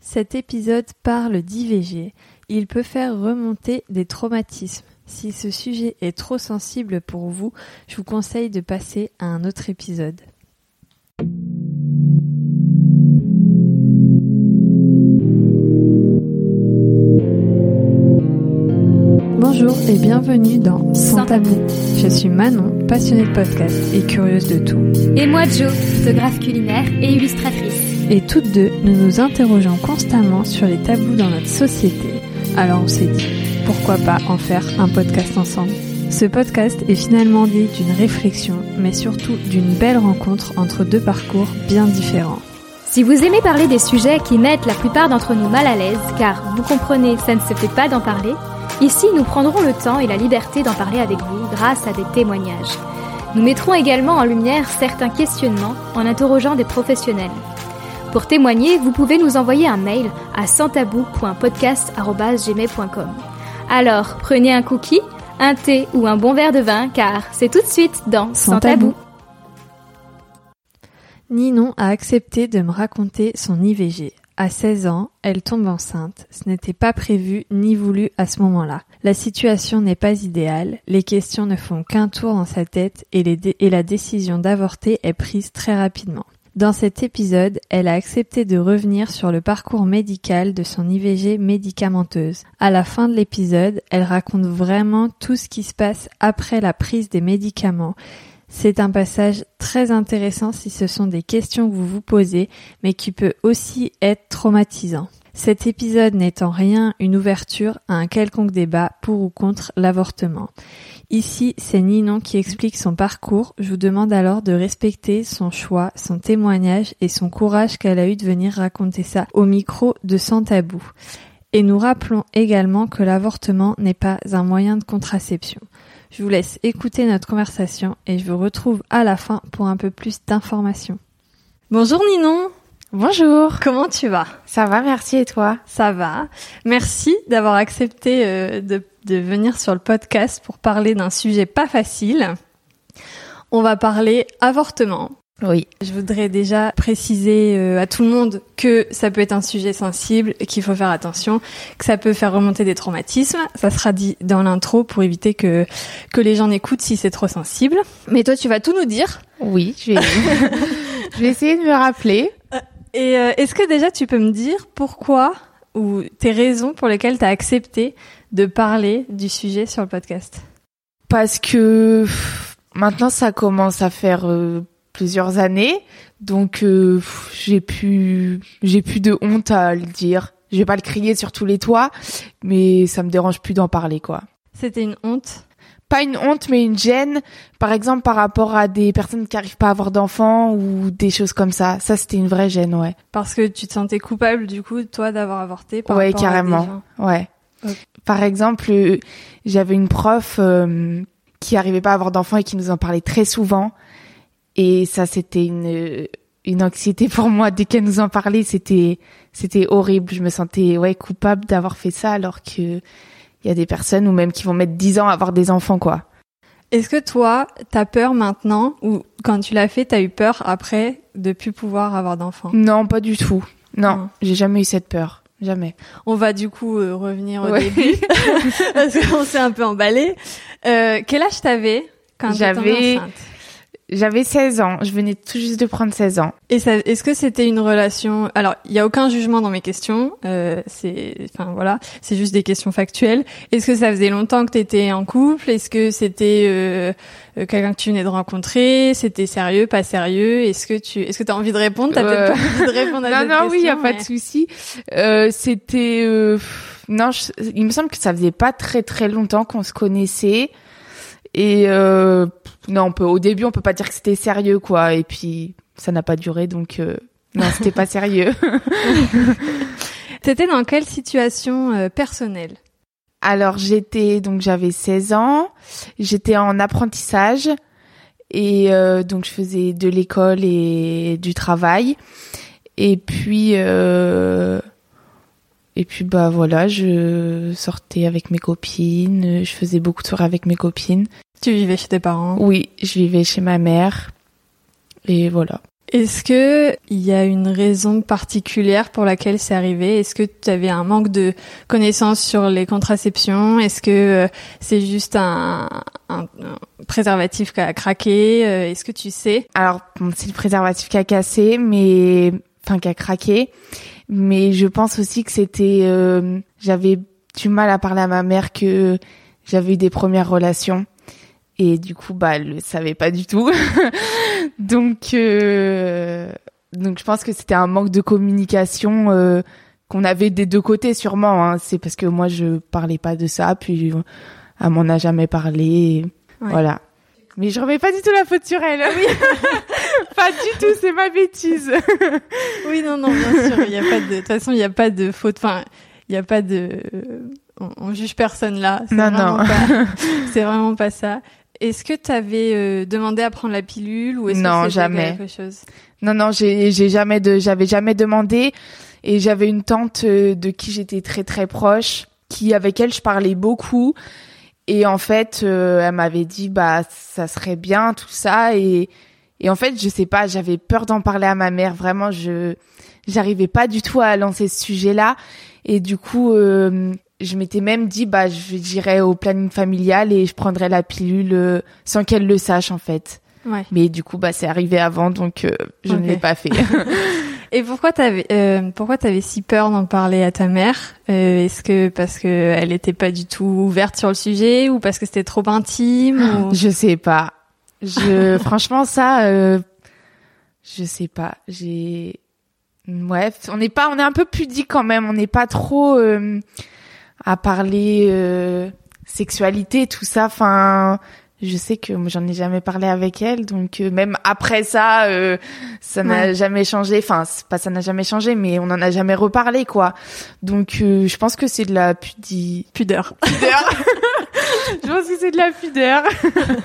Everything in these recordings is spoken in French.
Cet épisode parle d'IVG. Il peut faire remonter des traumatismes. Si ce sujet est trop sensible pour vous, je vous conseille de passer à un autre épisode. Bonjour et bienvenue dans Sans tabou. Je suis Manon, passionnée de podcast et curieuse de tout. Et moi Jo, photographe culinaire et illustratrice. Et toutes deux, nous nous interrogeons constamment sur les tabous dans notre société. Alors on s'est dit, pourquoi pas en faire un podcast ensemble? Ce podcast est finalement né d'une réflexion, mais surtout d'une belle rencontre entre deux parcours bien différents. Si vous aimez parler des sujets qui mettent la plupart d'entre nous mal à l'aise, car vous comprenez, ça ne se fait pas d'en parler, ici nous prendrons le temps et la liberté d'en parler avec vous grâce à des témoignages. Nous mettrons également en lumière certains questionnements en interrogeant des professionnels. Pour témoigner, vous pouvez nous envoyer un mail à santabou.podcast.gmail.com. Alors, prenez un cookie, un thé ou un bon verre de vin, car c'est tout de suite dans Sans tabou. Ninon a accepté de me raconter son IVG. À 16 ans, elle tombe enceinte. Ce n'était pas prévu ni voulu à ce moment-là. La situation n'est pas idéale, les questions ne font qu'un tour dans sa tête et, et la décision d'avorter est prise très rapidement. Dans cet épisode, elle a accepté de revenir sur le parcours médical de son IVG médicamenteuse. À la fin de l'épisode, elle raconte vraiment tout ce qui se passe après la prise des médicaments. C'est un passage très intéressant si ce sont des questions que vous vous posez, mais qui peut aussi être traumatisant. Cet épisode n'est en rien une ouverture à un quelconque débat pour ou contre l'avortement. Ici, c'est Ninon qui explique son parcours. Je vous demande alors de respecter son choix, son témoignage et son courage qu'elle a eu de venir raconter ça au micro de Sans Tabou. Et nous rappelons également que l'avortement n'est pas un moyen de contraception. Je vous laisse écouter notre conversation et je vous retrouve à la fin pour un peu plus d'informations. Bonjour Ninon Bonjour. Comment tu vas? Ça va, merci et toi? Ça va. Merci d'avoir accepté euh, de, de, venir sur le podcast pour parler d'un sujet pas facile. On va parler avortement. Oui. Je voudrais déjà préciser euh, à tout le monde que ça peut être un sujet sensible, qu'il faut faire attention, que ça peut faire remonter des traumatismes. Ça sera dit dans l'intro pour éviter que que les gens écoutent si c'est trop sensible. Mais toi, tu vas tout nous dire. Oui, je vais, je vais essayer de me rappeler. Et euh, est-ce que déjà tu peux me dire pourquoi ou tes raisons pour lesquelles tu as accepté de parler du sujet sur le podcast? Parce que maintenant ça commence à faire euh, plusieurs années, donc euh, j'ai plus j'ai plus de honte à le dire. Je vais pas le crier sur tous les toits, mais ça me dérange plus d'en parler quoi. C'était une honte? Pas une honte mais une gêne par exemple par rapport à des personnes qui arrivent pas à avoir d'enfants ou des choses comme ça. Ça c'était une vraie gêne ouais. Parce que tu te sentais coupable du coup toi d'avoir avorté par ouais rapport carrément à des gens. ouais. Okay. par exemple euh, j'avais une prof euh, qui arrivait pas à avoir d'enfants et qui nous en parlait très souvent. Et ça c'était une une anxiété pour moi. Dès qu'elle nous en parlait c'était c'était horrible. Je me sentais ouais coupable d'avoir fait ça alors que il y a des personnes ou même qui vont mettre 10 ans à avoir des enfants quoi. Est-ce que toi, t'as peur maintenant ou quand tu l'as fait, t'as eu peur après de plus pouvoir avoir d'enfants? Non, pas du tout. Non, mmh. j'ai jamais eu cette peur. Jamais. On va du coup euh, revenir au ouais. début parce qu'on s'est un peu emballé. Euh, quel âge t'avais quand j'avais enceinte? J'avais 16 ans, je venais tout juste de prendre 16 ans. Et ça, est-ce que c'était une relation Alors, il y a aucun jugement dans mes questions, euh, c'est, enfin voilà, c'est juste des questions factuelles. Est-ce que ça faisait longtemps que tu étais en couple? Est-ce que c'était euh, quelqu'un que tu venais de rencontrer? C'était sérieux, pas sérieux? Est-ce que tu, est-ce que t'as envie de répondre? T'as peut-être pas envie de répondre à non, cette non, question, oui, y a mais... pas de souci. Euh, c'était, euh, non, je... il me semble que ça faisait pas très très longtemps qu'on se connaissait. Et euh, non, on peut, au début, on peut pas dire que c'était sérieux, quoi. Et puis, ça n'a pas duré, donc euh, non, c'était pas sérieux. T'étais dans quelle situation euh, personnelle? Alors, j'étais donc j'avais 16 ans, j'étais en apprentissage et euh, donc je faisais de l'école et du travail. Et puis euh, et puis bah voilà, je sortais avec mes copines, je faisais beaucoup de soirées avec mes copines. Tu vivais chez tes parents? Oui, je vivais chez ma mère. Et voilà. Est-ce que il y a une raison particulière pour laquelle c'est arrivé? Est-ce que tu avais un manque de connaissances sur les contraceptions? Est-ce que euh, c'est juste un, un, préservatif qui a craqué? Euh, Est-ce que tu sais? Alors, c'est le préservatif qui a cassé, mais enfin qui a craqué. Mais je pense aussi que c'était, euh, j'avais du mal à parler à ma mère que j'avais eu des premières relations et du coup bah elle le savait pas du tout. Donc euh, donc je pense que c'était un manque de communication euh, qu'on avait des deux côtés sûrement hein. c'est parce que moi je parlais pas de ça puis elle m'en a jamais parlé voilà. Mais je remets pas du tout la faute sur elle. Oui. Pas du tout c'est ma bêtise. Oui non non bien sûr il y a pas de de toute façon il y a pas de faute enfin il y a pas de on, on juge personne là. Non non. c'est vraiment pas ça est-ce que tu avais euh, demandé à prendre la pilule ou est-ce non, que jamais. quelque chose? Non, non, j'ai, j'ai jamais de, j'avais jamais demandé. Et j'avais une tante euh, de qui j'étais très très proche, qui avec elle je parlais beaucoup. Et en fait, euh, elle m'avait dit bah ça serait bien tout ça. Et et en fait, je sais pas, j'avais peur d'en parler à ma mère. Vraiment, je j'arrivais pas du tout à lancer ce sujet-là. Et du coup, euh, je m'étais même dit bah je j'irai au planning familial et je prendrai la pilule euh, sans qu'elle le sache en fait. Ouais. Mais du coup bah c'est arrivé avant donc euh, je ne l'ai pas fait. Et pourquoi t'avais euh, pourquoi t'avais si peur d'en parler à ta mère? Euh, Est-ce que parce que elle était pas du tout ouverte sur le sujet ou parce que c'était trop intime ou... je sais pas. Je franchement ça euh, je sais pas. J'ai ouais, on n'est pas on est un peu pudique quand même, on n'est pas trop euh, à parler euh, sexualité tout ça. Enfin je sais que j'en ai jamais parlé avec elle. Donc euh, même après ça euh, ça n'a Ouais. jamais changé. Enfin pas ça n'a jamais changé mais on en a jamais reparlé quoi. Donc euh, je pense que c'est de la pudi pudeur. pudeur. Je pense que c'est de la pudeur.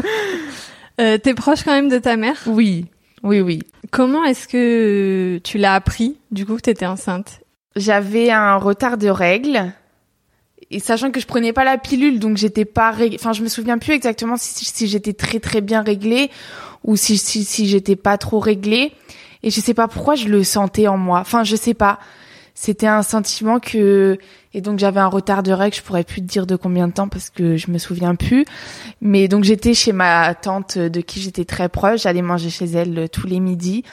Euh, T'es proche quand même de ta mère? Oui. Oui oui. Comment est-ce que tu l'as appris du coup que t'étais enceinte? J'avais un retard de règles et sachant que je prenais pas la pilule donc j'étais pas enfin je me souviens plus exactement si, si j'étais très très bien réglée ou si si, si j'étais pas trop réglée. Et je sais pas pourquoi je le sentais en moi. Enfin je sais pas. C'était un sentiment que et donc j'avais un retard de règles je pourrais plus te dire de combien de temps parce que je me souviens plus. Mais donc j'étais chez ma tante de qui j'étais très proche j'allais manger chez elle euh, tous les midis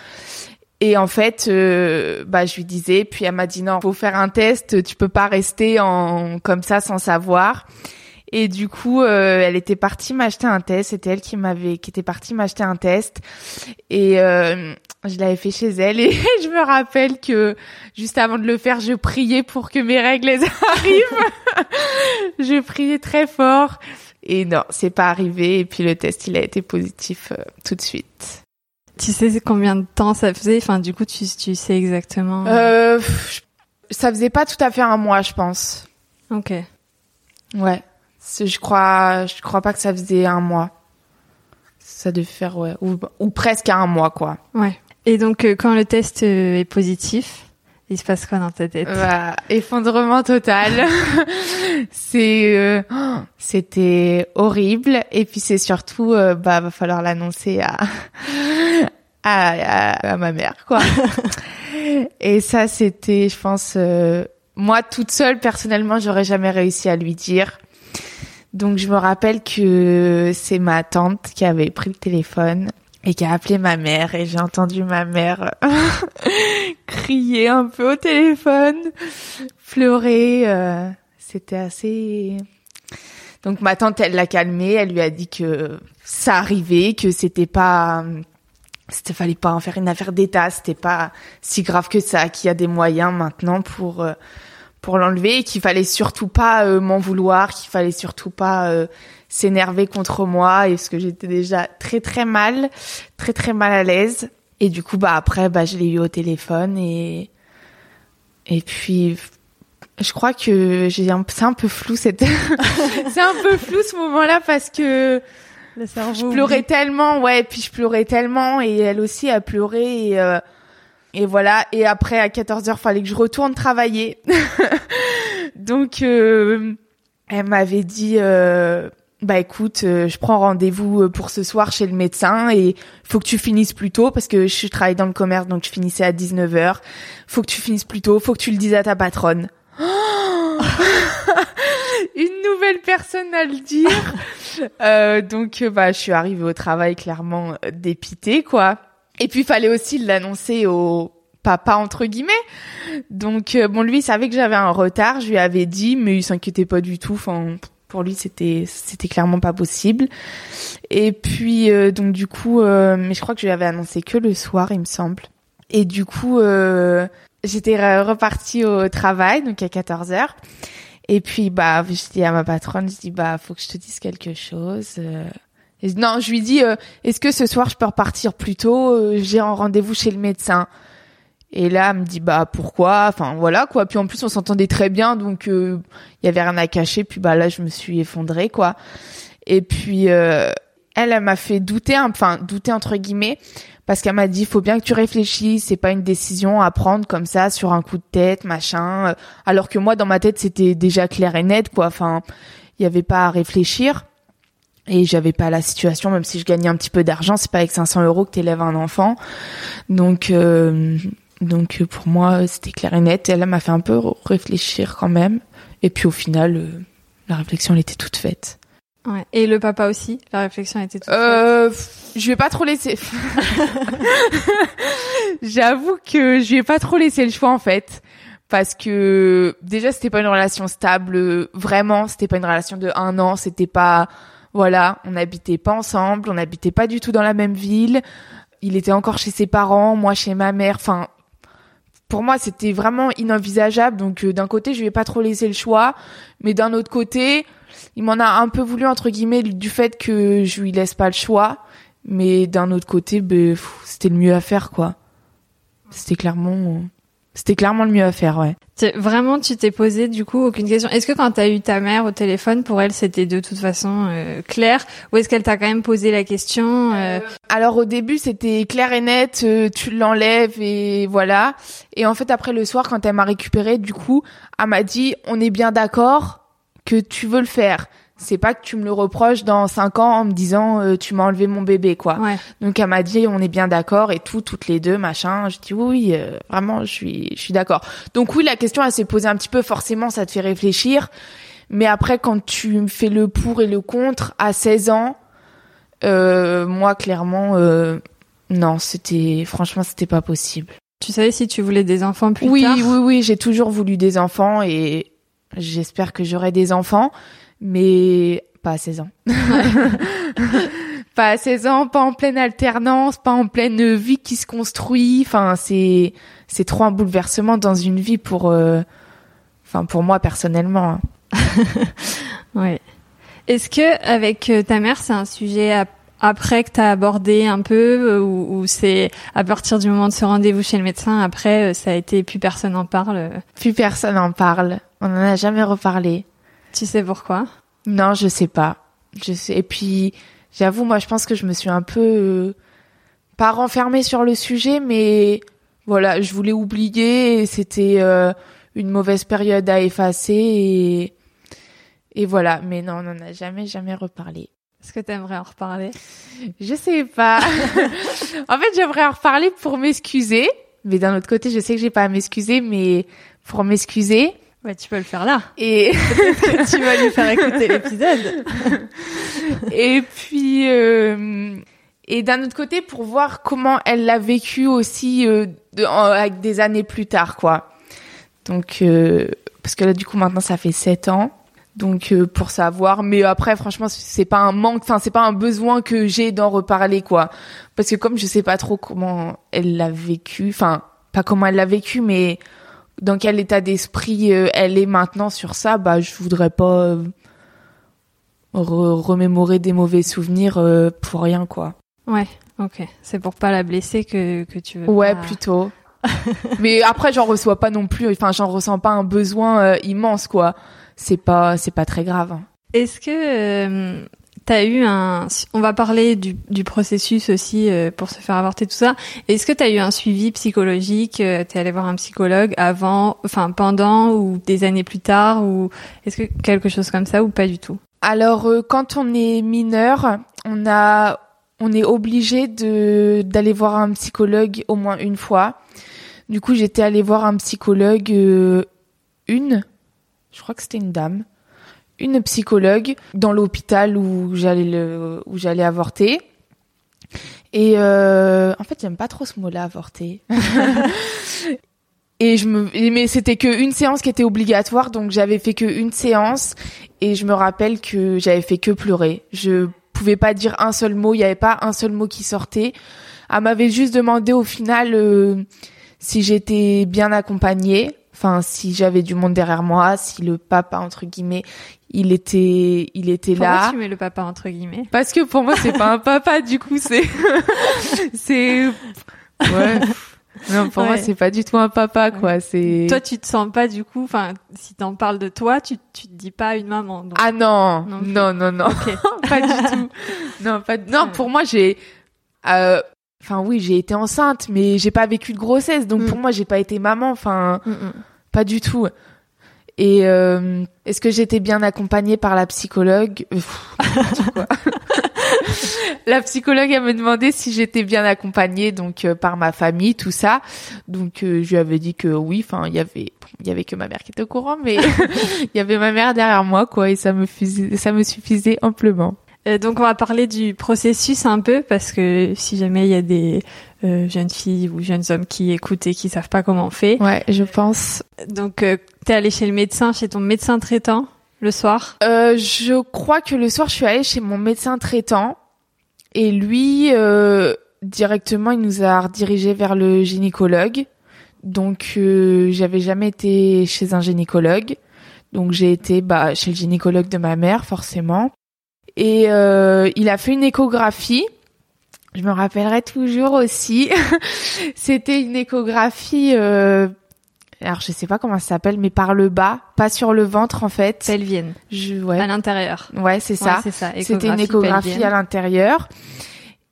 et en fait, euh, bah, je lui disais, puis elle m'a dit non, faut faire un test, tu peux pas rester en comme ça sans savoir. Et du coup, euh, elle était partie m'acheter un test. C'était elle qui m'avait, qui était partie m'acheter un test. Et euh, je l'avais fait chez elle. Et je me rappelle que juste avant de le faire, je priais pour que mes règles arrivent. je priais très fort. Et non, c'est pas arrivé. Et puis le test, il a été positif euh, tout de suite. Tu sais combien de temps ça faisait Enfin, du coup, tu, tu sais exactement. Euh, pff, ça faisait pas tout à fait un mois, je pense. Ok. Ouais. Je crois, je crois pas que ça faisait un mois. Ça devait faire, ouais. Ou, ou presque un mois, quoi. Ouais. Et donc, euh, quand le test euh, est positif, il se passe quoi dans ta tête? Bah, effondrement total. c'est, euh, oh, c'était horrible. Et puis c'est surtout, euh, bah, va falloir l'annoncer à, à, à, à ma mère, quoi. Et ça, c'était, je pense, euh, moi toute seule, personnellement, j'aurais jamais réussi à lui dire. Donc je me rappelle que c'est ma tante qui avait pris le téléphone et qui a appelé ma mère et j'ai entendu ma mère crier un peu au téléphone, pleurer. euh, C'était assez. Donc ma tante, elle l'a calmée, elle lui a dit que ça arrivait, que c'était pas, c'était fallait pas en faire une affaire d'État, c'était pas si grave que ça, qu'il y a des moyens maintenant pour euh, pour l'enlever, et qu'il fallait surtout pas euh, m'en vouloir, qu'il fallait surtout pas euh, s'énerver contre moi, et parce que j'étais déjà très très mal, très très mal à l'aise. Et du coup, bah après, bah je l'ai eu au téléphone et et puis je crois que j'ai un, c'est un peu flou cette, c'est un peu flou ce moment-là parce que Le cerveau. je pleurais tellement, ouais, puis je pleurais tellement et elle aussi a pleuré et euh, et voilà. Et après à 14 heures, fallait que je retourne travailler. Donc euh, elle m'avait dit, euh, bah écoute, euh, je prends rendez-vous euh, pour ce soir chez le médecin et faut que tu finisses plus tôt parce que je travaille dans le commerce donc je finissais à 19h. Faut que tu finisses plus tôt, faut que tu le dises à ta patronne. Une nouvelle personne à le dire. euh, donc bah je suis arrivée au travail clairement dépitée quoi. Et puis il fallait aussi l'annoncer au papa entre guillemets. Donc bon lui il savait que j'avais un retard, je lui avais dit mais il s'inquiétait pas du tout enfin pour lui c'était c'était clairement pas possible et puis euh, donc du coup euh, mais je crois que je lui avais annoncé que le soir il me semble et du coup euh, j'étais repartie au travail donc à 14 heures et puis bah je dis à ma patronne je dis bah faut que je te dise quelque chose et, non je lui dis est-ce que ce soir je peux repartir plus tôt j'ai un rendez-vous chez le médecin et là, elle me dit bah pourquoi? Enfin voilà quoi. Puis en plus on s'entendait très bien, donc il euh, y avait rien à cacher. Puis bah là je me suis effondrée quoi. Et puis euh, elle, elle m'a fait douter, enfin douter entre guillemets, parce qu'elle m'a dit faut bien que tu réfléchisses. C'est pas une décision à prendre comme ça sur un coup de tête, machin. Alors que moi dans ma tête c'était déjà clair et net quoi. Enfin il y avait pas à réfléchir. Et j'avais pas la situation, même si je gagnais un petit peu d'argent, c'est pas avec 500 euros que t'élèves un enfant. Donc, euh, donc euh, pour moi, c'était clair et net. Et elle m'a fait un peu réfléchir quand même. Et puis au final, euh, la réflexion, elle était toute faite. Ouais. Et le papa aussi, la réflexion était toute euh. Je vais pas trop laisser. J'avoue que je vais pas trop laisser le choix en fait, parce que déjà c'était pas une relation stable, vraiment. C'était pas une relation de un an. C'était pas, voilà, on n'habitait pas ensemble, on n'habitait pas du tout dans la même ville. Il était encore chez ses parents, moi chez ma mère. Enfin, pour moi, c'était vraiment inenvisageable. Donc, euh, d'un côté, je lui ai pas trop laissé le choix, mais d'un autre côté, il m'en a un peu voulu entre guillemets du fait que je lui laisse pas le choix. Mais d'un autre côté, ben, c'était le mieux à faire, quoi. C'était clairement, c'était clairement le mieux à faire, ouais. Vraiment, tu t'es posé du coup aucune question. Est-ce que quand t'as eu ta mère au téléphone, pour elle, c'était de toute façon euh, clair, ou est-ce qu'elle t'a quand même posé la question euh... euh Alors au début, c'était clair et net. Euh, tu l'enlèves et voilà. Et en fait, après le soir, quand elle m'a récupéré, du coup, elle m'a dit, on est bien d'accord que tu veux le faire c'est pas que tu me le reproches dans cinq ans en me disant euh, tu m'as enlevé mon bébé quoi. Donc elle m'a dit on est bien d'accord et tout toutes les deux machin. Je dis oui, euh, vraiment je suis je suis d'accord. Donc oui la question elle s'est posée un petit peu forcément ça te fait réfléchir. Mais après quand tu me fais le pour et le contre à 16 ans euh, moi clairement non c'était franchement c'était pas possible. Tu savais si tu voulais des enfants plus oui, tard? Oui oui oui j'ai toujours voulu des enfants et j'espère que j'aurai des enfants mais pas à 16 ans. pas à 16 ans, pas en pleine alternance, pas en pleine vie qui se construit. Enfin, c'est c'est trop un bouleversement dans une vie pour, euh, enfin pour moi personnellement. Hein. ouais. Est-ce que avec euh, ta mère, c'est un sujet après que tu as abordé un peu euh, ou, ou c'est à partir du moment de ce rendez-vous chez le médecin, après ça a été plus personne en parle Plus personne en parle. On en a jamais reparlé. Tu sais pourquoi? Non, je sais pas. Je sais. Et puis, j'avoue, moi, je pense que je me suis un peu euh, pas renfermée sur le sujet, mais voilà, je voulais oublier. C'était euh, une mauvaise période à effacer et et voilà. Mais non, on n'en a jamais, jamais reparlé. Est-ce que tu aimerais en reparler? Je sais pas. en fait, j'aimerais en reparler pour m'excuser, mais d'un autre côté, je sais que j'ai pas à m'excuser, mais pour m'excuser. Ouais, tu peux le faire là. Et que tu vas lui faire écouter l'épisode. et puis euh, et d'un autre côté pour voir comment elle l'a vécu aussi euh, de, avec des années plus tard quoi. Donc euh, parce que là du coup maintenant ça fait sept ans. Donc euh, pour savoir mais après franchement c'est pas un manque enfin c'est pas un besoin que j'ai d'en reparler quoi. Parce que comme je sais pas trop comment elle l'a vécu enfin pas comment elle l'a vécu mais dans quel état d'esprit euh, elle est maintenant sur ça, bah je voudrais pas euh, remémorer des mauvais souvenirs pour rien quoi. Ouais, ok. C'est pour pas la blesser que que tu veux. Ouais, plutôt. Mais après j'en reçois pas non plus. Enfin j'en ressens pas un besoin immense quoi. C'est pas c'est pas très grave. Est-ce que T'as eu un, on va parler du, du processus aussi euh, pour se faire avorter tout ça. Est-ce que tu as eu un suivi psychologique euh, T'es allé voir un psychologue avant, enfin pendant ou des années plus tard ou est-ce que quelque chose comme ça ou pas du tout? Alors, euh, quand on est mineur, on a, on est obligé de d'aller voir un psychologue au moins une fois. Du coup, j'étais allée voir un psychologue, euh, une, je crois que c'était une dame, une psychologue dans l'hôpital où j'allais où j'allais avorter. Et euh, en fait, j'aime pas trop ce mot-là, avorter. et je me, mais c'était que une séance qui était obligatoire, donc j'avais fait que une séance. Et je me rappelle que j'avais fait que pleurer. Je pouvais pas dire un seul mot. Il y avait pas un seul mot qui sortait. Elle m'avait juste demandé au final euh, si j'étais bien accompagnée. Enfin, si j'avais du monde derrière moi, si le papa entre guillemets, il était, il était Pourquoi là. tu mets le papa entre guillemets? Parce que pour moi, c'est pas un papa, du coup, c'est, c'est, ouais. Non, pour moi, Ouais. c'est pas du tout un papa, quoi. C'est. Toi, tu te sens pas du coup, enfin, si t'en parles de toi, tu, tu te dis pas une maman. donc- Ah non, Non non, non, pas du tout. Non, pas. Non, Ouais. pour moi, j'ai. euh, Enfin, oui, j'ai été enceinte, mais j'ai pas vécu de grossesse, donc Mm. pour moi, j'ai pas été maman. Enfin, Mm, mm. Pas du tout. Et euh, est-ce que j'étais bien accompagnée par la psychologue? Pff. La psychologue elle me demandait si j'étais bien accompagnée donc euh, par ma famille tout ça. Donc euh, je lui avais dit que oui, enfin il y avait il y avait que ma mère qui était au courant mais il y avait ma mère derrière moi quoi et ça me fusait- ça me suffisait amplement. Euh, donc on va parler du processus un peu parce que si jamais il y a des euh, jeunes filles ou jeunes hommes qui écoutent et qui savent pas comment on fait, Ouais, je pense. donc euh, t'es allé chez le médecin, chez ton médecin traitant le soir? Euh, je crois que le soir, je suis allée chez mon médecin traitant et lui, euh, directement, il nous a redirigés vers le gynécologue. Donc, euh, j'avais jamais été chez un gynécologue. Donc, j'ai été bah, chez le gynécologue de ma mère, forcément. Et euh, il a fait une échographie. Je me rappellerai toujours aussi. C'était une échographie... Euh, alors, je sais pas comment ça s'appelle, mais par le bas, pas sur le ventre, en fait. Pelvienne, Je, ouais. à l'intérieur. Ouais, c'est Ouais, ça. ça. C'était une échographie pelvienne. à l'intérieur.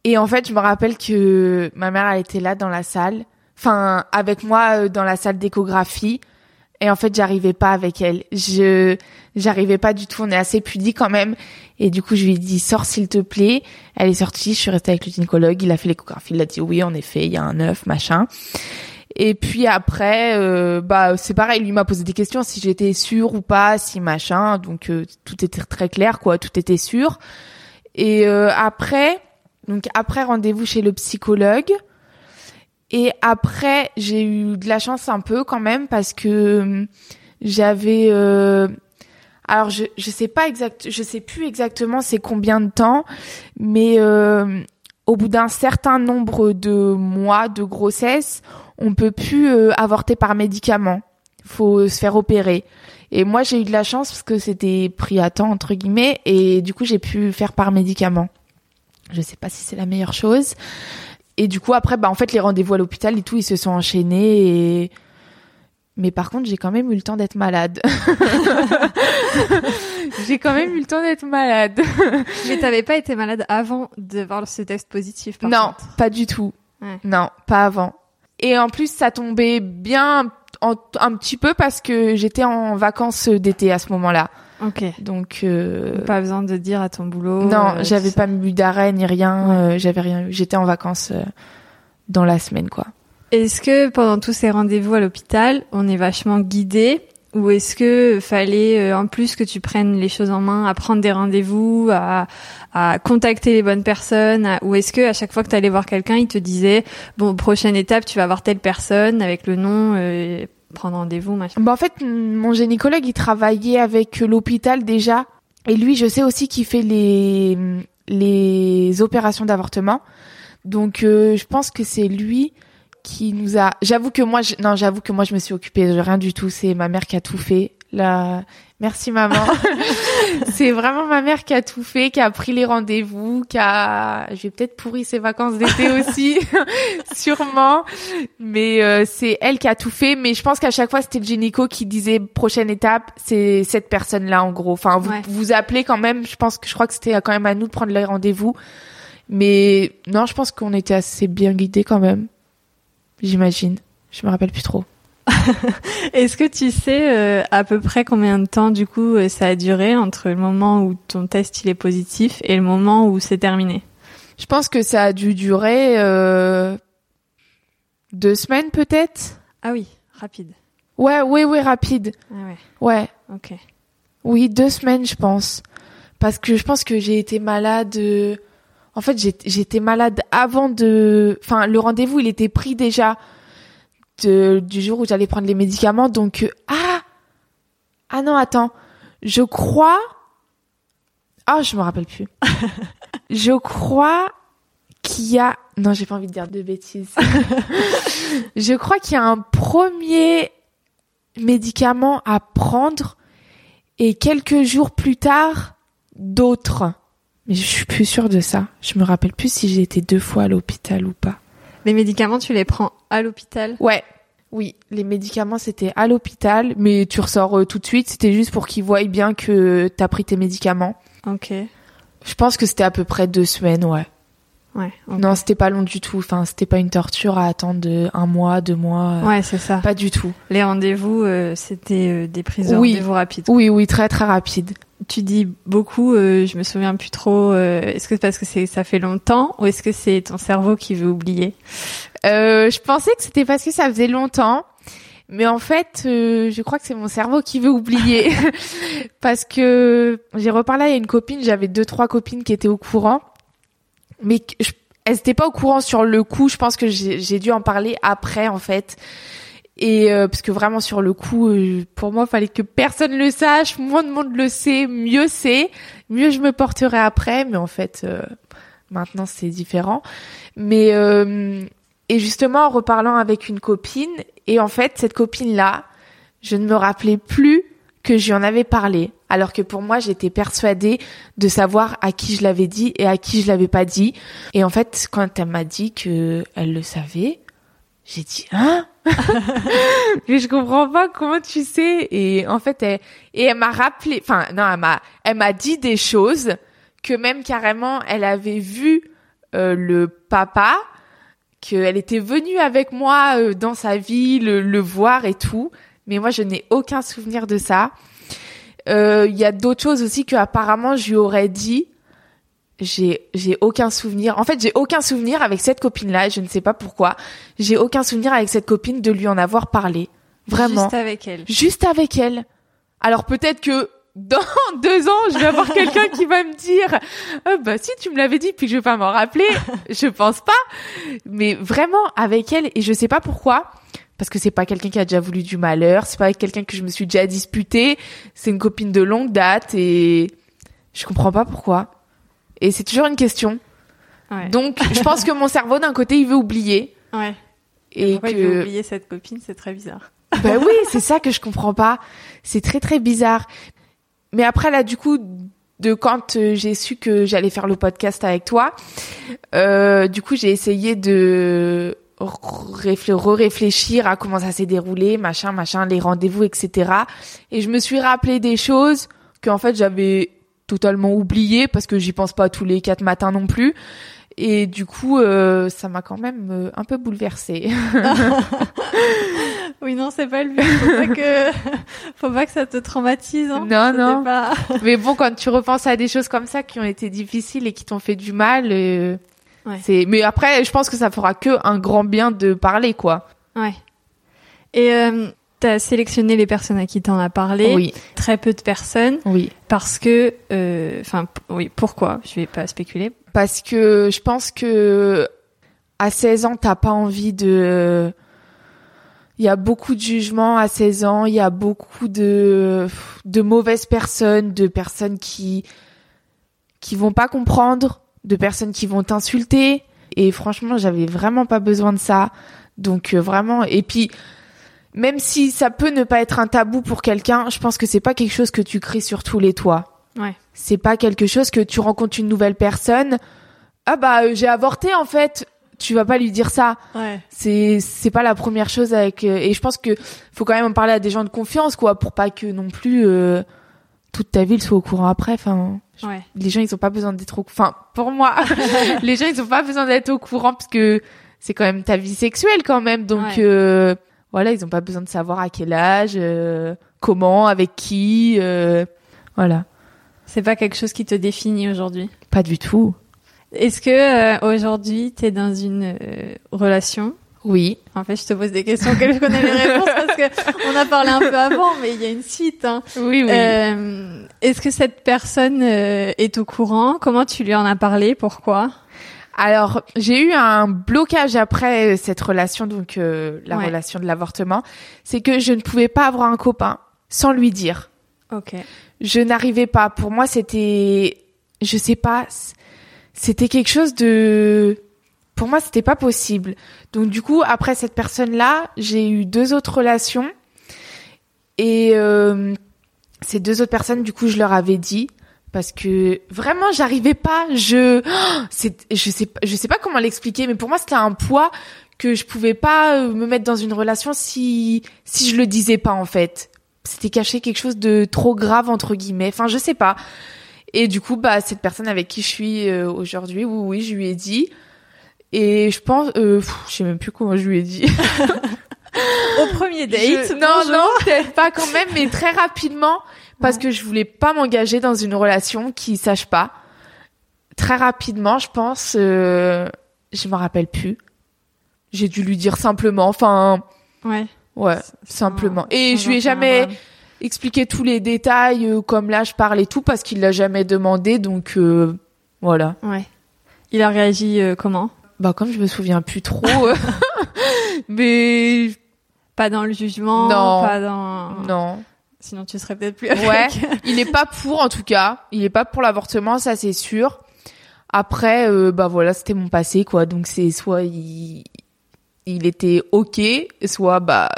Et en fait, je me rappelle que ma mère, elle était là dans la salle. Enfin, avec moi euh, dans la salle d'échographie. Et en fait, j'arrivais pas avec elle. Je, j'arrivais pas du tout. On est assez pudiques quand même. Et du coup, je lui ai dit, sors s'il te plaît. Elle est sortie. Je suis restée avec le gynécologue. Il a fait l'échographie. Il a dit, oui, en effet, il y a un œuf, machin. Et puis après, euh, bah c'est pareil, lui m'a posé des questions si j'étais sûre ou pas, si machin. Donc euh, tout était très clair, quoi, tout était sûr. Et euh, après, donc après rendez-vous chez le psychologue. Et après, j'ai eu de la chance un peu quand même parce que hum, j'avais euh, alors je je sais pas exact je sais plus exactement c'est combien de temps mais euh, au bout d'un certain nombre de mois de grossesse, on peut plus euh, avorter par médicament. Faut se faire opérer. Et moi, j'ai eu de la chance parce que c'était pris à temps entre guillemets et du coup, j'ai pu faire par médicament. Je sais pas si c'est la meilleure chose. Et du coup, après, bah en fait, les rendez-vous à l'hôpital et tout, ils se sont enchaînés et mais par contre, j'ai quand même eu le temps d'être malade. j'ai quand même eu le temps d'être malade. Mais t'avais pas été malade avant de voir ce test positif par non, contre. pas du tout. Ouais. Non, pas avant. Et en plus, ça tombait bien en- un petit peu parce que j'étais en vacances d'été à ce moment-là. Ok. Donc euh, Pas besoin de dire à ton boulot. non, euh, j'avais pas mis d'arrêt ni rien. euh, j'avais rien. J'étais en vacances euh, dans la semaine, quoi. Est-ce que pendant tous ces rendez-vous à l'hôpital, on est vachement guidé ou est-ce que fallait euh, en plus que tu prennes les choses en main, à prendre des rendez-vous, à, à contacter les bonnes personnes, à- ou est-ce que à chaque fois que tu allais voir quelqu'un, il te disait bon prochaine étape, tu vas voir telle personne avec le nom, euh, prendre rendez-vous, machin. Bah en fait, mon gynécologue, il travaillait avec l'hôpital déjà. Et lui, je sais aussi qu'il fait les, les opérations d'avortement. Donc, euh, je pense que c'est lui qui nous a... J'avoue que moi, je... non, j'avoue que moi, je me suis occupée de rien du tout. C'est ma mère qui a tout fait. Là, merci maman. c'est vraiment ma mère qui a tout fait, qui a pris les rendez-vous, qui a... Je vais peut-être pourri ses vacances d'été aussi, sûrement. Mais euh, c'est elle qui a tout fait. Mais je pense qu'à chaque fois, c'était le gynéco qui disait prochaine étape, c'est cette personne-là en gros. Enfin, vous Ouais. vous appelez quand même. Je pense que je crois que c'était quand même à nous de prendre les rendez-vous. Mais non, je pense qu'on était assez bien guidés quand même. J'imagine. Je me rappelle plus trop. Est-ce que tu sais euh, à peu près combien de temps du coup euh, ça a duré entre le moment où ton test il est positif et le moment où c'est terminé? Je pense que ça a dû durer euh, deux semaines peut-être? Ah oui, rapide. Ouais, oui, oui, rapide. Ah ouais, Ouais, ok. oui, deux semaines, je pense. Parce que je pense que j'ai été malade. euh, En fait, j'ai- j'étais malade avant de. Enfin, le rendez-vous, il était pris déjà de... du jour où j'allais prendre les médicaments. Donc, euh, ah, ah non, attends. Je crois. Ah, je me rappelle plus. je crois qu'il y a. Non, j'ai pas envie de dire de bêtises. je crois qu'il y a un premier médicament à prendre et quelques jours plus tard, d'autres. Mais je suis plus sûre de ça. Je me rappelle plus si j'ai été deux fois à l'hôpital ou pas. Les médicaments, tu les prends à l'hôpital? Ouais. Oui, les médicaments c'était à l'hôpital, mais tu ressors euh, tout de suite. C'était juste pour qu'ils voient bien que t'as pris tes médicaments. Ok. Je pense que c'était à peu près deux semaines, ouais. Ouais. Non, c'était pas long du tout. Enfin, c'était pas une torture à attendre un mois, deux mois. euh, Ouais, c'est ça. Pas du tout. Les rendez-vous, euh, c'était euh, des prises de Oui. rendez-vous rapides. Oui, oui, très très rapide. Tu dis beaucoup, euh, je me souviens plus trop. euh, est-ce que c'est parce que c'est ça fait longtemps ou est-ce que c'est ton cerveau qui veut oublier? Euh, je pensais que c'était parce que ça faisait longtemps, mais en fait, euh, je crois que c'est mon cerveau qui veut oublier. parce que j'ai reparlé à une copine, j'avais deux trois copines qui étaient au courant, mais je, elles étaient pas au courant sur le coup. Je pense que j'ai dû en parler après en fait. Et euh, parce que vraiment sur le coup, euh, pour moi, fallait que personne le sache. Moins de monde le sait, mieux c'est, mieux je me porterai après. Mais en fait, euh, maintenant c'est différent. Mais euh, et justement en reparlant avec une copine, et en fait cette copine là, je ne me rappelais plus que lui en avais parlé, alors que pour moi j'étais persuadée de savoir à qui je l'avais dit et à qui je l'avais pas dit. Et en fait quand elle m'a dit que elle le savait, j'ai dit hein? Mais je comprends pas comment tu sais. Et en fait elle et elle m'a rappelé enfin non elle m'a elle m'a dit des choses que même carrément elle avait vu euh, le papa qu'elle était venue avec moi euh, dans sa vie le, le voir et tout. Mais moi je n'ai aucun souvenir de ça. Euh, il y a d'autres choses aussi que apparemment je lui aurais dit. J'ai j'ai aucun souvenir. En fait j'ai aucun souvenir avec cette copine là je ne sais pas pourquoi. J'ai aucun souvenir avec cette copine de lui en avoir parlé. Vraiment. Juste avec elle. juste avec elle. Alors peut-être que dans deux ans, je vais avoir quelqu'un qui va me dire, Ah bah si tu me l'avais dit, puis que je vais pas m'en rappeler. je pense pas, mais vraiment avec elle et je sais pas pourquoi. Parce que c'est pas quelqu'un qui a déjà voulu du malheur, c'est pas quelqu'un que je me suis déjà disputé, c'est une copine de longue date et je comprends pas pourquoi. Et c'est toujours une question. Ouais. Donc je pense que mon cerveau d'un côté il veut oublier ouais. et Pourquoi que il veut oublier cette copine C'est très bizarre. Ben oui, c'est ça que je comprends pas. C'est très très bizarre. Mais après là, du coup, de quand euh, j'ai su que j'allais faire le podcast avec toi, euh, du coup, j'ai essayé de réfl- re-réfléchir à comment ça s'est déroulé, machin, machin, les rendez-vous, etc. Et je me suis rappelé des choses que en fait j'avais totalement oubliées parce que j'y pense pas tous les quatre matins non plus. Et du coup, euh, ça m'a quand même euh, un peu bouleversée. Oui, non, c'est pas le but. Faut pas que, faut pas que ça te traumatise. Hein. Non, non. Pas... Mais bon, quand tu repenses à des choses comme ça qui ont été difficiles et qui t'ont fait du mal, euh, Ouais. c'est. Mais après, je pense que ça fera que un grand bien de parler, quoi. Ouais. Et euh, t'as sélectionné les personnes à qui t'en as parlé. Oui, Très peu de personnes oui. parce que, euh, enfin, oui. Pourquoi? Je vais pas spéculer. Parce que je pense que à 16 ans, t'as pas envie de. Il y a beaucoup de jugements à 16 ans. Il y a beaucoup de de mauvaises personnes, de personnes qui qui vont pas comprendre, de personnes qui vont t'insulter. Et franchement, j'avais vraiment pas besoin de ça. Donc euh, vraiment. Et puis même si ça peut ne pas être un tabou pour quelqu'un, je pense que c'est pas quelque chose que tu cries sur tous les toits. Ouais. C'est pas quelque chose que tu rencontres une nouvelle personne. Ah bah euh, j'ai avorté en fait. Tu vas pas lui dire ça. Ouais. C'est c'est pas la première chose avec euh, et je pense que faut quand même en parler à des gens de confiance quoi pour pas que non plus euh, toute ta ville soit au courant après. Enfin Ouais. les gens ils ont pas besoin d'être au enfin pour moi les gens ils ont pas besoin d'être au courant parce que c'est quand même ta vie sexuelle quand même donc euh, voilà, ils ont pas besoin de savoir à quel âge, euh, comment, avec qui, euh, voilà. C'est pas quelque chose qui te définit aujourd'hui? Pas du tout. Est-ce que euh, aujourd'hui tu es dans une euh, relation? Oui. En fait, je te pose des questions que je connais les réponses parce que on a parlé un peu avant, mais il y a une suite. Hein. Oui, oui. Euh, Est-ce que cette personne euh, est au courant? Comment tu lui en as parlé? Pourquoi? Alors, j'ai eu un blocage après cette relation, donc euh, la Ouais. relation de l'avortement. C'est que je ne pouvais pas avoir un copain sans lui dire. Ok. Je n'arrivais pas. Pour moi, c'était, je sais pas, c'était quelque chose de, pour moi, c'était pas possible. Donc du coup, après cette personne-là, j'ai eu deux autres relations et euh, ces deux autres personnes, du coup, je leur avais dit parce que vraiment, j'arrivais pas. Je, oh, c'est, je sais je sais pas comment l'expliquer, mais pour moi, c'était un poids que je pouvais pas euh, me mettre dans une relation si si je le disais pas en fait. C'était caché quelque chose de trop grave entre guillemets. Enfin, je sais pas. Et du coup, bah cette personne avec qui je suis euh, aujourd'hui, oui, oui, je lui ai dit. Et je pense, euh, pff, je sais même plus comment je lui ai dit. Au premier date Je- non, bonjour. non, peut-être pas quand même, mais très rapidement, parce que je voulais pas m'engager dans une relation qui sache pas. Très rapidement, je pense, euh, je me rappelle plus. J'ai dû lui dire simplement, enfin, Ouais. ouais, simplement. Et je lui ai jamais expliqué tous les détails, euh, comme là je parle et tout, parce qu'il l'a jamais demandé, donc euh, voilà. Ouais. Il a réagi euh, comment? Bah comme je me souviens plus trop, mais Pas dans le jugement, Non. pas dans. non. Sinon, tu serais peut-être plus avec. Ouais, il est pas pour en tout cas. Il est pas pour l'avortement, ça c'est sûr. Après, euh, bah voilà, c'était mon passé quoi. Donc c'est soit il, il était ok, soit bah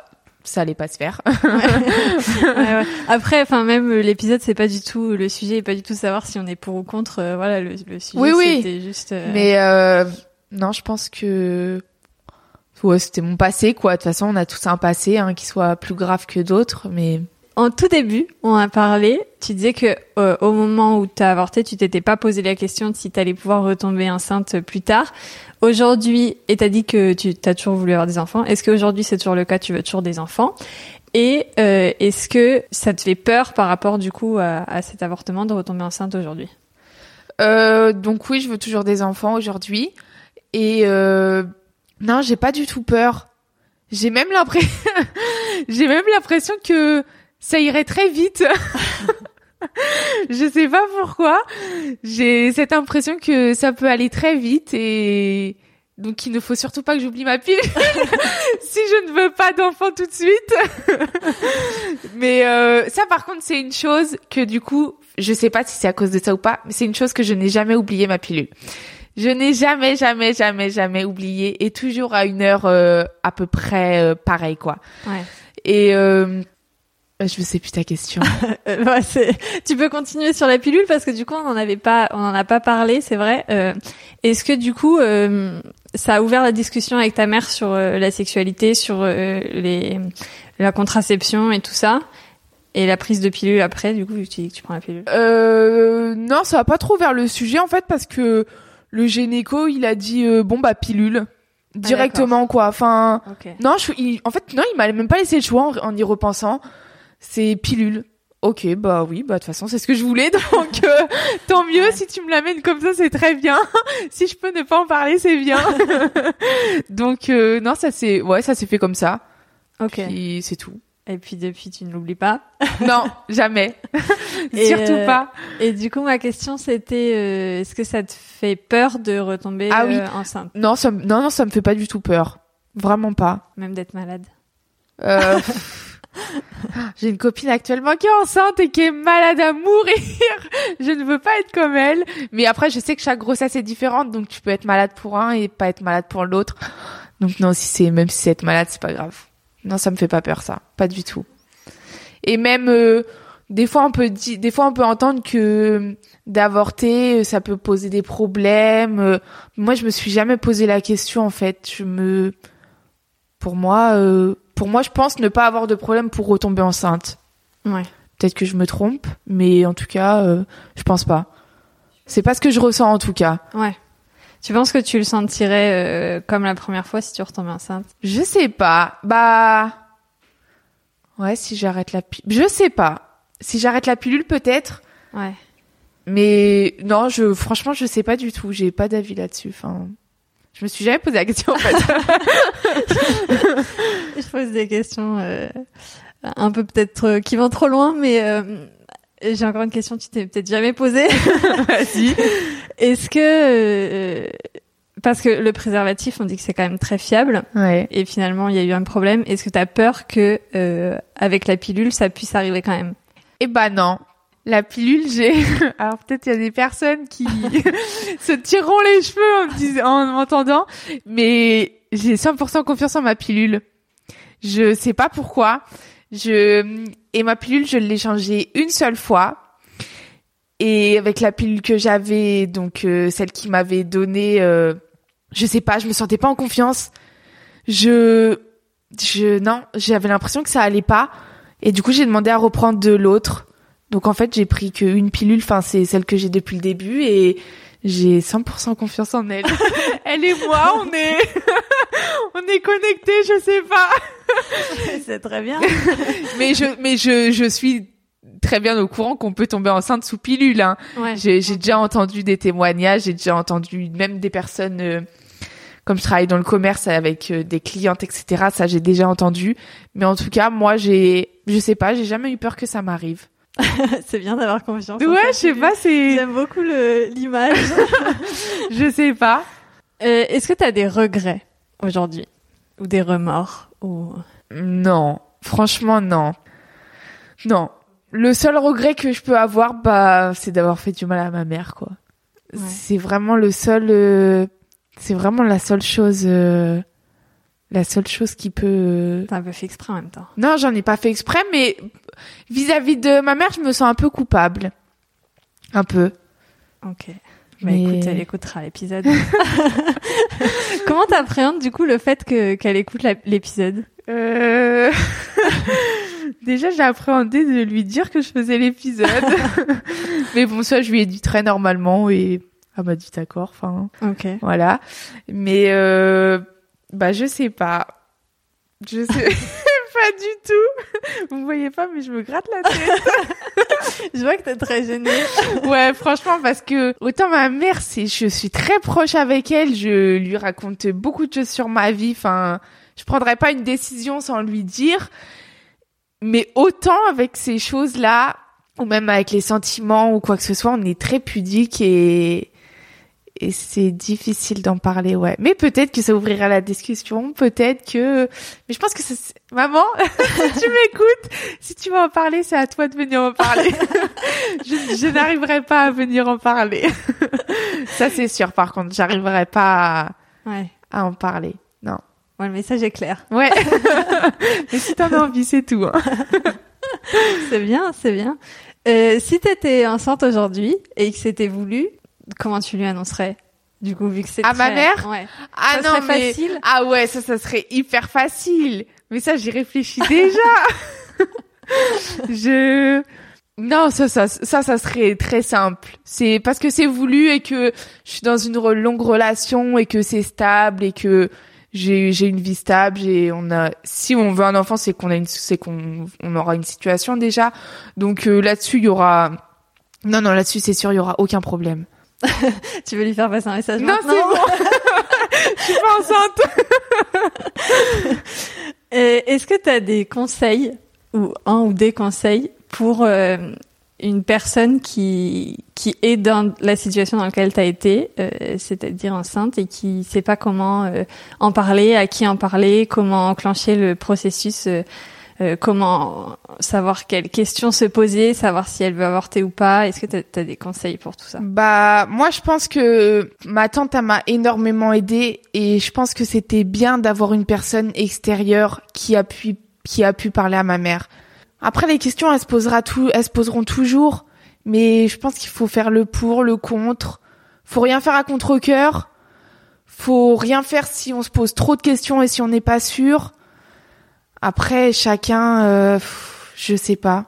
ça allait pas se faire. Ouais, ouais. Après, enfin même euh, l'épisode, c'est pas du tout le sujet, est pas du tout savoir si on est pour ou contre. euh, voilà, le, le sujet, Oui, oui. c'était juste. euh, Mais euh, non, je pense que ouais, c'était mon passé quoi. De toute façon, on a tous un passé, hein, qui soit plus grave que d'autres, mais En tout début, on a parlé. Tu disais que euh, au moment où tu as avorté, tu t'étais pas posé la question de si tu allais pouvoir retomber enceinte plus tard. Aujourd'hui, et t'as dit que tu as toujours voulu avoir des enfants. Est-ce qu'aujourd'hui c'est toujours le cas Tu veux toujours des enfants? Et euh, est-ce que ça te fait peur par rapport du coup à, à cet avortement de retomber enceinte aujourd'hui? Euh, donc oui, je veux toujours des enfants aujourd'hui. Et euh, non, j'ai pas du tout peur. J'ai même l'impression que ça irait très vite. je sais pas pourquoi. J'ai cette impression que ça peut aller très vite et donc il ne faut surtout pas que j'oublie ma pilule si je ne veux pas d'enfant tout de suite. mais euh, ça par contre c'est une chose que du coup je sais pas si c'est à cause de ça ou pas, mais c'est une chose que je n'ai jamais oublié ma pilule. Je n'ai jamais, jamais, jamais, jamais oublié et toujours à une heure euh, à peu près euh, pareil quoi. Ouais. Et euh, je sais plus ta question. Ouais, tu peux continuer sur la pilule parce que du coup on en avait pas, on en a pas parlé, c'est vrai. Euh, Est-ce que du coup euh, ça a ouvert la discussion avec ta mère sur euh, la sexualité, sur euh, les la contraception et tout ça, et la prise de pilule après du coup vu que tu dis que tu prends la pilule? Euh, non, ça va pas trop vers le sujet en fait parce que le gynéco il a dit euh, bon bah pilule directement quoi. Enfin non, je, il- en fait non, il m'a même pas laissé le choix en, en y repensant. C'est pilule. Ok, bah oui, bah de toute façon c'est ce que je voulais, donc euh, tant mieux Ouais. si tu me l'amènes comme ça, c'est très bien. si je peux ne pas en parler, c'est bien. donc euh, non, ça c'est ouais, ça s'est fait comme ça. Ok. Et c'est tout. Et puis depuis tu ne l'oublies pas. Non, jamais. Et, Surtout euh, pas. Et du coup ma question c'était est-ce que ça te fait peur de retomber Ah oui. enceinte, Non, ça, non, non, ça me fait pas du tout peur. Vraiment pas. même d'être malade? Euh, J'ai une copine actuellement qui est enceinte et qui est malade à mourir. Je ne veux pas être comme elle. Mais après, je sais que chaque grossesse est différente, donc tu peux être malade pour un et pas être malade pour l'autre. Donc non, si c'est même si c'est être malade, c'est pas grave. Non, ça me fait pas peur ça, pas du tout. Et même euh, des fois on peut des fois on peut entendre que euh, d'avorter euh, ça peut poser des problèmes. Moi, je me suis jamais posé la question en fait. Je me pour moi pour moi, je pense ne pas avoir de problème pour retomber enceinte. Ouais. Peut-être que je me trompe, mais en tout cas, euh, je pense pas. C'est pas ce que je ressens en tout cas. Ouais. Tu penses que tu le sentirais euh, comme la première fois si tu retombais enceinte? Je sais pas. Bah, Ouais, si j'arrête la pilule. Je sais pas. Si j'arrête la pilule, peut-être. Ouais. Mais non, je franchement, je sais pas du tout. J'ai pas d'avis là-dessus. Enfin, je me suis jamais posé la question en fait. Je pose des questions euh, un peu peut-être euh, qui vont trop loin, mais euh, j'ai encore une question que tu t'es peut-être jamais posée. Vas-y. Est-ce que euh, parce que le préservatif, on dit que c'est quand même très fiable, Ouais. et finalement il y a eu un problème. Est-ce que tu as peur que euh, avec la pilule, ça puisse arriver quand même? Eh ben non. La pilule, j'ai. Alors peut-être il y a des personnes qui se tireront les cheveux en m'entendant, mais j'ai 100% confiance en ma pilule. Je sais pas pourquoi. Je et ma pilule, je l'ai changée une seule fois. Et avec la pilule que j'avais, donc euh, celle qui m'avait donnée, euh, je sais pas, je me sentais pas en confiance. Je, je non, j'avais l'impression que ça allait pas. Et du coup, j'ai demandé à reprendre de l'autre. Donc en fait, j'ai pris qu'une pilule, enfin c'est celle que j'ai depuis le début et j'ai 100% confiance en elle. elle et moi, on est on est connectés, je sais pas. C'est très bien. Mais je mais je je suis très bien au courant qu'on peut tomber enceinte sous pilule hein. Ouais. J'ai j'ai déjà entendu des témoignages, j'ai déjà entendu même des personnes euh, comme je travaille dans le commerce avec euh, des clientes etc. Ça j'ai déjà entendu. Mais en tout cas, moi j'ai je sais pas, j'ai jamais eu peur que ça m'arrive. c'est bien d'avoir confiance. en Ouais, je sais pas, c'est J'aime beaucoup l'image. je sais pas. Euh, Est-ce que tu as des regrets aujourd'hui? Ou des remords? Ou Non, franchement non. Non. Le seul regret que je peux avoir bah c'est d'avoir fait du mal à ma mère quoi. Ouais. C'est vraiment le seul euh, c'est vraiment la seule chose euh, la seule chose qui peut euh, t'as un peu fait exprès en même temps Non, j'en ai pas fait exprès mais vis-à-vis de ma mère, je me sens un peu coupable. Un peu. Ok. Bah Mais- écoute, elle écoutera l'épisode. Comment t'appréhendes du coup le fait que qu'elle écoute l'épisode Euh... Déjà, j'ai appréhendé de lui dire que je faisais l'épisode. mais bon, ça, je lui ai dit très normalement et elle m'a dit d'accord. Enfin, Ok. voilà. Mais euh... bah, je sais pas. Je sais pas du tout. Vous me voyez pas, mais je me gratte la tête. Je vois que t'es très gênée. ouais, franchement, parce que autant ma mère, c'est, je suis très proche avec elle. Je lui raconte beaucoup de choses sur ma vie. Enfin, je prendrais pas une décision sans lui dire. Mais autant avec ces choses-là, ou même avec les sentiments ou quoi que ce soit, on est très pudique et et c'est difficile d'en parler, ouais. Mais peut-être que ça ouvrira la discussion, peut-être que. Mais je pense que ça, c'est- maman, si tu m'écoutes, si tu veux en parler, c'est à toi de venir en parler. je je n'arriverai pas à venir en parler. ça c'est sûr. Par contre, j'arriverai pas à, Ouais. à en parler. Non. Ouais, le message est clair. Ouais. Mais si t'en as envie, c'est tout. hein. C'est bien, c'est bien. Euh, si t'étais enceinte aujourd'hui et que c'était voulu, comment tu lui annoncerais Du coup, vu que c'est À ma mère Ouais. Ah Ça non, mais facile. ah ouais, ça, ça serait hyper facile. Mais ça, j'y réfléchis déjà. je non, ça, ça, ça, ça serait très simple. C'est parce que c'est voulu et que je suis dans une longue relation et que c'est stable et que j'ai j'ai une vie stable. J'ai on a si on veut un enfant, c'est qu'on a une c'est qu'on on aura une situation déjà. Donc euh, là-dessus, il y aura non non là-dessus c'est sûr, il y aura aucun problème. Tu veux lui faire passer un message Non, c'est bon. je suis pas enceinte. Est-ce que tu as des conseils ou un ou des conseils pour euh, une personne qui qui est dans la situation dans laquelle tu as été, euh, c'est-à-dire enceinte et qui sait pas comment euh, en parler, à qui en parler, comment enclencher le processus, euh, comment savoir quelles questions se poser, savoir si elle veut avorter ou pas. Est-ce que tu as, des conseils pour tout ça? Bah moi je pense que ma tante m'a énormément aidée et je pense que c'était bien d'avoir une personne extérieure qui a pu qui a pu parler à ma mère. Après les questions elles se posera tout elles se poseront toujours mais je pense qu'il faut faire le pour, le contre. Faut rien faire à contre-cœur. Faut rien faire si on se pose trop de questions et si on n'est pas sûr. Après chacun euh, pff, je sais pas.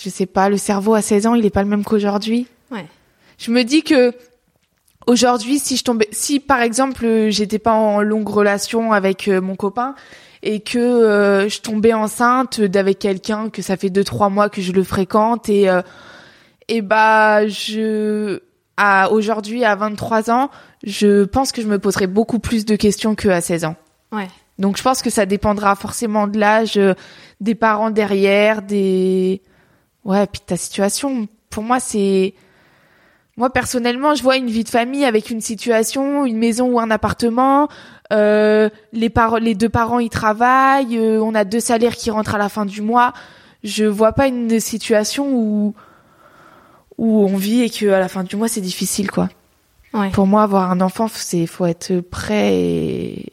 Je sais pas, le cerveau à 16 ans, il est pas le même qu'aujourd'hui. Ouais. Je me dis que aujourd'hui, si je tombais, si par exemple j'étais pas en longue relation avec euh, mon copain et que euh, je tombais enceinte d'avec quelqu'un que ça fait deux trois mois que je le fréquente et et bah je à aujourd'hui à 23 ans, je pense que je me poserais beaucoup plus de questions qu'à 16 ans. Ouais. Donc je pense que ça dépendra forcément de l'âge, des parents derrière, des ouais, puis de ta situation. Pour moi, c'est moi personnellement, je vois une vie de famille avec une situation, une maison ou un appartement. Euh, les, par les deux parents ils travaillent, euh, on a deux salaires qui rentrent à la fin du mois. Je vois pas une situation où où on vit et que à la fin du mois c'est difficile quoi. Ouais. Pour moi, avoir un enfant, c'est faut être prêt et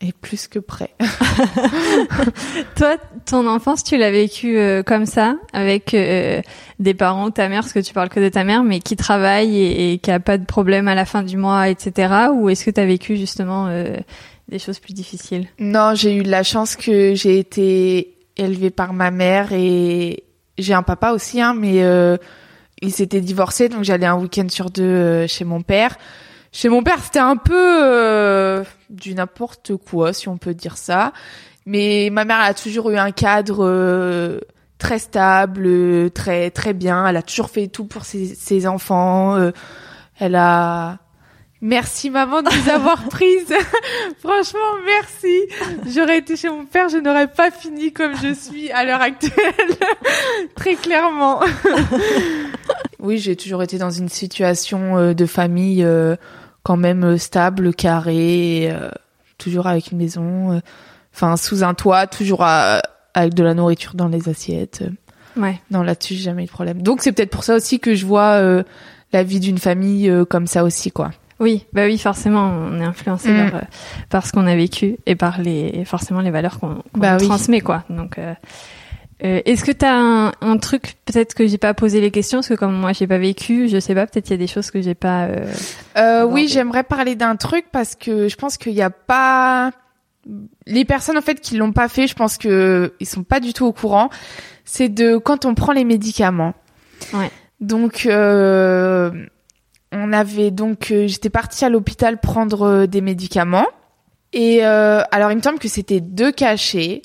et plus que prêt. Toi, ton enfance, tu l'as vécu euh, comme ça, avec euh, des parents, ta mère, parce que tu parles que de ta mère, mais qui travaille et, et qui a pas de problème à la fin du mois, etc. Ou est-ce que tu as vécu justement euh, des choses plus difficiles? Non, j'ai eu de la chance que j'ai été élevée par ma mère et j'ai un papa aussi, hein, mais il s'était divorcé, donc j'allais un week-end sur deux chez mon père. Chez mon père, c'était un peu euh, du n'importe quoi, si on peut dire ça. Mais ma mère elle a toujours eu un cadre euh, très stable, très très bien. Elle a toujours fait tout pour ses, ses enfants. Euh, elle a Merci maman de nous avoir prises. Franchement, merci. J'aurais été chez mon père, je n'aurais pas fini comme je suis à l'heure actuelle. Très clairement. oui, j'ai toujours été dans une situation de famille quand même stable, carré, toujours avec une maison, enfin sous un toit, toujours avec de la nourriture dans les assiettes. Ouais. Non, là-dessus, j'ai jamais eu de problème. Donc c'est peut-être pour ça aussi que je vois la vie d'une famille comme ça aussi, quoi. Oui, bah oui, forcément, on est influencé Mm. par, euh, par ce qu'on a vécu et par les forcément les valeurs qu'on qu'on Bah oui. transmet, quoi. Donc, euh, est-ce que t'as un, un truc peut-être que j'ai pas posé les questions parce que comme moi j'ai pas vécu, je sais pas, peut-être il y a des choses que j'ai pas. euh, Euh, oui, j'aimerais parler d'un truc parce que je pense qu'il n'y a pas les personnes en fait qui l'ont pas fait, je pense que ils sont pas du tout au courant. C'est de quand on prend les médicaments. Ouais. Donc euh, on avait donc euh, j'étais partie à l'hôpital prendre euh, des médicaments et euh, alors il me semble que c'était deux cachets.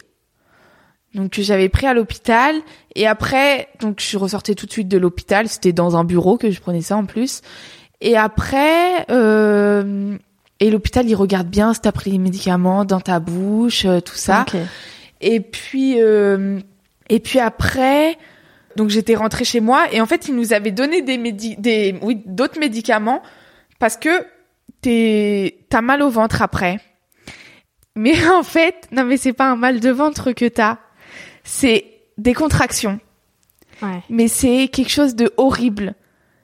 Donc j'avais pris à l'hôpital et après donc je suis ressortie tout de suite de l'hôpital, c'était dans un bureau que je prenais ça en plus. Et après, euh, et l'hôpital, il regarde bien si t'as pris les médicaments dans ta bouche, euh, tout ça. ok. Et puis, euh, et puis après, donc j'étais rentrée chez moi et en fait, ils nous avaient donné des médi des, oui, d'autres médicaments parce que t'es, t'as mal au ventre après. Mais en fait, non mais c'est pas un mal de ventre que t'as, c'est des contractions Ouais. mais c'est quelque chose de horrible.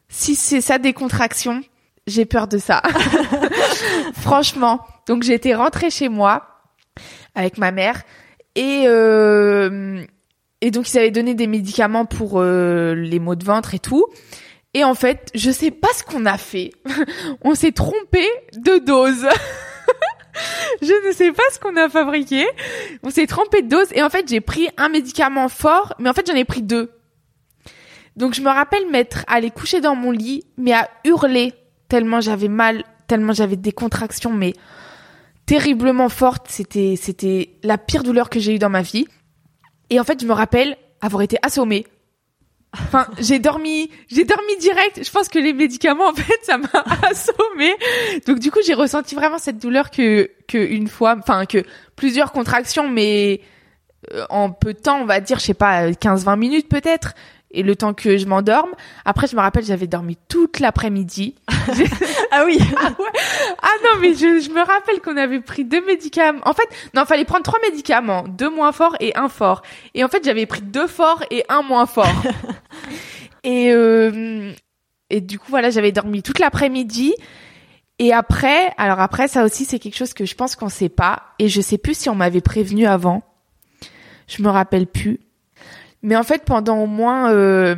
Si c'est ça des contractions, j'ai peur de ça. Franchement. Donc j'étais rentrée chez moi avec ma mère et euh, et donc ils avaient donné des médicaments pour euh, les maux de ventre et tout. Et en fait, je sais pas ce qu'on a fait. On s'est trompé de dose. je ne sais pas ce qu'on a fabriqué. On s'est trompé de dose et en fait, j'ai pris un médicament fort, mais en fait, j'en ai pris deux. Donc je me rappelle m'être allée coucher dans mon lit, mais à hurler tellement j'avais mal, tellement j'avais des contractions, mais terriblement fortes. C'était, c'était la pire douleur que j'ai eue dans ma vie. Et en fait, je me rappelle avoir été assommée. Enfin, j'ai dormi, j'ai dormi direct. Je pense que les médicaments, en fait, ça m'a assommée. Donc du coup, j'ai ressenti vraiment cette douleur que, que une fois, enfin, que plusieurs contractions, mais euh, en peu de temps, on va dire, je sais pas, 15-20 minutes peut-être et le temps que je m'endorme. Après, je me rappelle, j'avais dormi toute l'après-midi. Ah oui. ah ouais. Ah non, mais je, je me rappelle qu'on avait pris deux médicaments. En fait, non, fallait prendre trois médicaments, deux moins forts et un fort. Et en fait, j'avais pris deux forts et un moins fort. et euh, et du coup, voilà, j'avais dormi toute l'après-midi. Et après, alors après, ça aussi, c'est quelque chose que je pense qu'on sait pas. Et je sais plus si on m'avait prévenu avant. Je me rappelle plus. Mais en fait, pendant au moins, euh,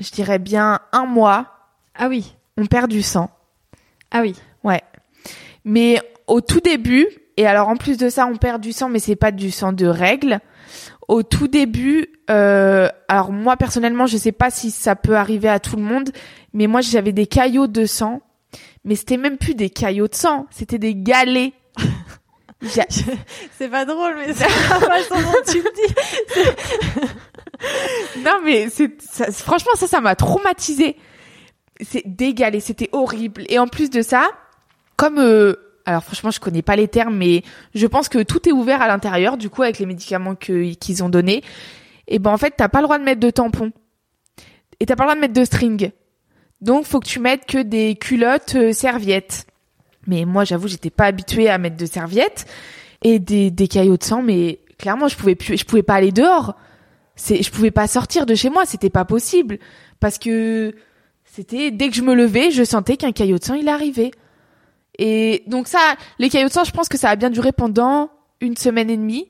je dirais bien un mois, Ah oui. on perd du sang. Ah oui. Ouais. Mais au tout début, et alors en plus de ça, on perd du sang, mais c'est pas du sang de règle. Au tout début, euh, alors moi personnellement, je sais pas si ça peut arriver à tout le monde, mais moi j'avais des caillots de sang, mais c'était même plus des caillots de sang, c'était des galets. C'est pas drôle, mais c'est la façon dont tu le dis. non mais c'est franchement ça ça m'a traumatisé. C'est galets, c'était horrible. Et en plus de ça, comme euh, alors franchement je connais pas les termes, mais je pense que tout est ouvert à l'intérieur du coup avec les médicaments que qu'ils ont donnés. Et ben en fait t'as pas le droit de mettre de tampons et t'as pas le droit de mettre de string. Donc faut que tu mettes que des culottes euh, serviettes. Mais moi j'avoue j'étais pas habituée à mettre de serviettes et des des caillots de sang, mais clairement je pouvais plus je pouvais pas aller dehors. C'est je pouvais pas sortir de chez moi, c'était pas possible parce que c'était dès que je me levais, je sentais qu'un caillot de sang il arrivait. Et donc ça, les caillots de sang, je pense que ça a bien duré pendant une semaine et demie.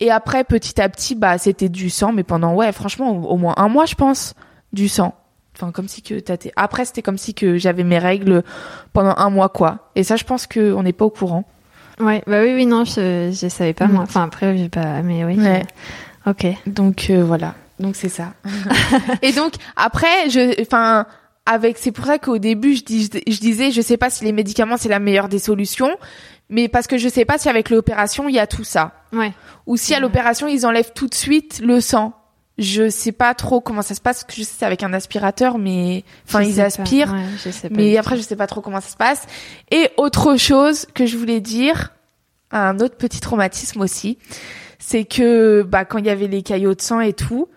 Et après, petit à petit, bah, c'était du sang, mais pendant, ouais, franchement, au, au moins un mois, je pense, du sang. Enfin, comme si que t'as Après, c'était comme si que j'avais mes règles pendant un mois, quoi. Et ça, je pense que on n'est pas au courant. Ouais, bah oui, oui, non, je, je savais pas, Mm. moi. Enfin, après, j'ai pas, mais oui. Ouais. je- Ok. Donc euh, voilà. Donc c'est ça. et donc après, je, enfin, avec, c'est pour ça qu'au début je, dis, je disais, je sais pas si les médicaments c'est la meilleure des solutions, mais parce que je sais pas si avec l'opération il y a tout ça, Ouais. ou si à l'opération ils enlèvent tout de suite le sang. Je sais pas trop comment ça se passe. que Je sais c'est avec un aspirateur, mais enfin ils pas. aspirent. Ouais, je sais pas. Mais après, je sais pas trop comment ça se passe. Et autre chose que je voulais dire, un autre petit traumatisme aussi, c'est que bah quand il y avait les caillots de sang et tout,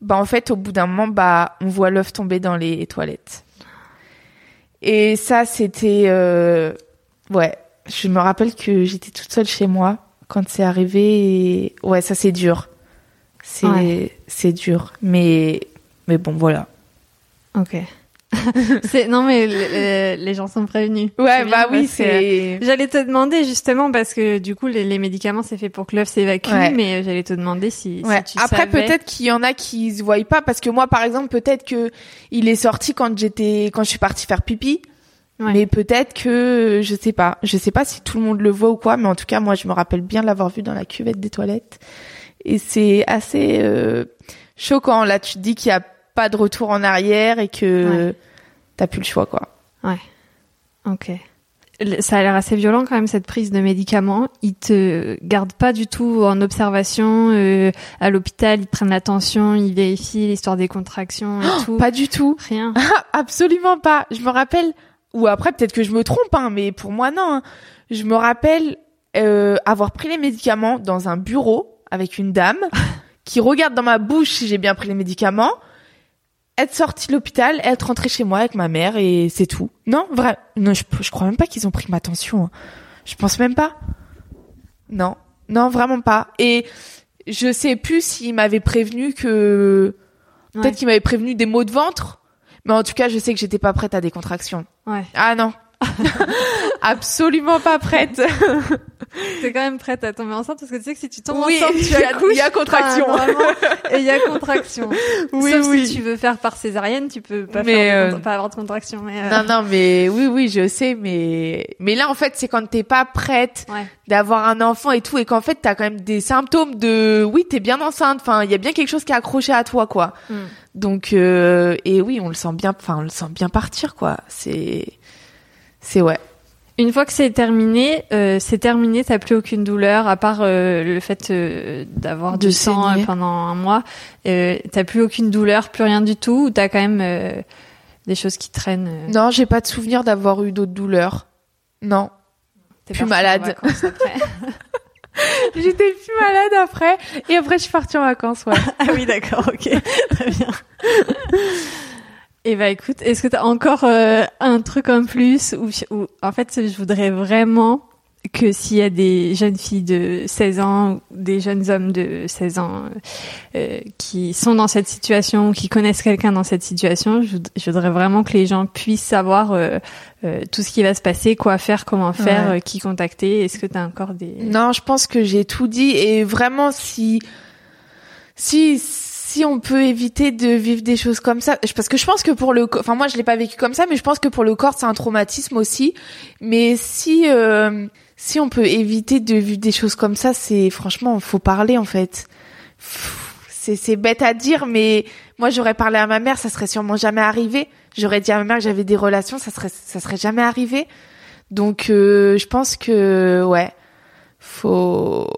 bah en fait au bout d'un moment bah on voit l'œuf tomber dans les toilettes. Et ça c'était euh, ouais, je me rappelle que j'étais toute seule chez moi quand c'est arrivé et ouais, ça c'est dur. C'est Ouais. c'est dur, mais mais bon voilà. Ok. c'est non mais le- le- les gens sont prévenus. Ouais, bah oui, c'est J'allais te demander justement parce que du coup les, les médicaments c'est fait pour que l'œuf s'évacue, Ouais. mais j'allais te demander si, Ouais. si tu Après, savais. peut-être qu'il y en a qui se voient pas parce que moi, par exemple, peut-être que il est sorti quand j'étais, quand je suis partie faire pipi. Ouais. Mais peut-être que, je sais pas. Je sais pas si tout le monde le voit ou quoi, mais en tout cas, moi, je me rappelle bien l'avoir vu dans la cuvette des toilettes. Et c'est assez euh, choquant. Là, tu te dis qu'il y a pas de retour en arrière et que t'as plus le choix, quoi. Ok. Le- Ça a l'air assez violent quand même cette prise de médicaments. Ils te gardent pas du tout en observation euh, à l'hôpital. Ils prennent la tension, ils vérifient l'histoire des contractions et tout. Pas du tout. Rien. Ah, absolument pas. Je me rappelle, ou après peut-être que je me trompe, hein, mais pour moi non. hein. Je me rappelle euh, avoir pris les médicaments dans un bureau avec une dame qui regarde dans ma bouche si j'ai bien pris les médicaments, être sortie de l'hôpital, être rentrée chez moi avec ma mère et c'est tout. Non, vrai. Non, je, je crois même pas qu'ils ont pris ma tension. hein. Je pense même pas. Non, non, vraiment pas. Et je sais plus s'ils m'avaient prévenu que Ouais. peut-être qu'ils m'avaient prévenu des maux de ventre. Mais en tout cas, je sais que j'étais pas prête à des contractions. Ouais. Ah non. Absolument pas prête. T'es quand même prête à tomber enceinte parce que tu sais que si tu tombes Oui, enceinte, tu il y a- accouches. il y a contraction. Enfin, et il y a contraction. Oui, Sauf oui. si tu veux faire par césarienne, tu peux pas, Mais, faire de euh, pas avoir de contraction. Mais, euh, Non, non, mais oui, oui, je sais, mais mais là, en fait, c'est quand t'es pas prête Ouais. d'avoir un enfant et tout, et qu'en fait, t'as quand même des symptômes de, oui, t'es bien enceinte. Enfin, il y a bien quelque chose qui est accroché à toi, quoi. Mm. Donc, euh, et oui, on le sent bien, enfin, on le sent bien partir, quoi. C'est, c'est ouais. Une fois que c'est terminé, euh, c'est terminé, t'as plus aucune douleur à part euh, le fait euh, d'avoir du sang euh, pendant un mois. Euh, t'as plus aucune douleur, plus rien du tout. Ou t'as quand même euh, des choses qui traînent. Non, j'ai pas de souvenir d'avoir eu d'autres douleurs. Non. t'es plus malade. J'étais plus malade après, et après, je suis partie en vacances, ouais. ah oui, d'accord, ok, très bien. Et bah écoute, est-ce que t'as encore euh, un truc en plus ou, ou en fait je voudrais vraiment que s'il y a des jeunes filles de 16 ans ou des jeunes hommes de 16 ans euh, qui sont dans cette situation, qui connaissent quelqu'un dans cette situation, je, je voudrais vraiment que les gens puissent savoir euh, euh, tout ce qui va se passer, quoi faire, comment faire, Ouais. euh, qui contacter. Est-ce que t'as encore des Non, je pense que j'ai tout dit et vraiment si si si on peut éviter de vivre des choses comme ça parce que je pense que pour le enfin moi je l'ai pas vécu comme ça mais je pense que pour le corps c'est un traumatisme aussi mais si euh, si on peut éviter de vivre des choses comme ça c'est franchement faut parler en fait c'est c'est bête à dire, mais moi j'aurais parlé à ma mère, ça serait sûrement jamais arrivé. J'aurais dit à ma mère que j'avais des relations, ça serait ça serait jamais arrivé. Donc euh, je pense que ouais, faut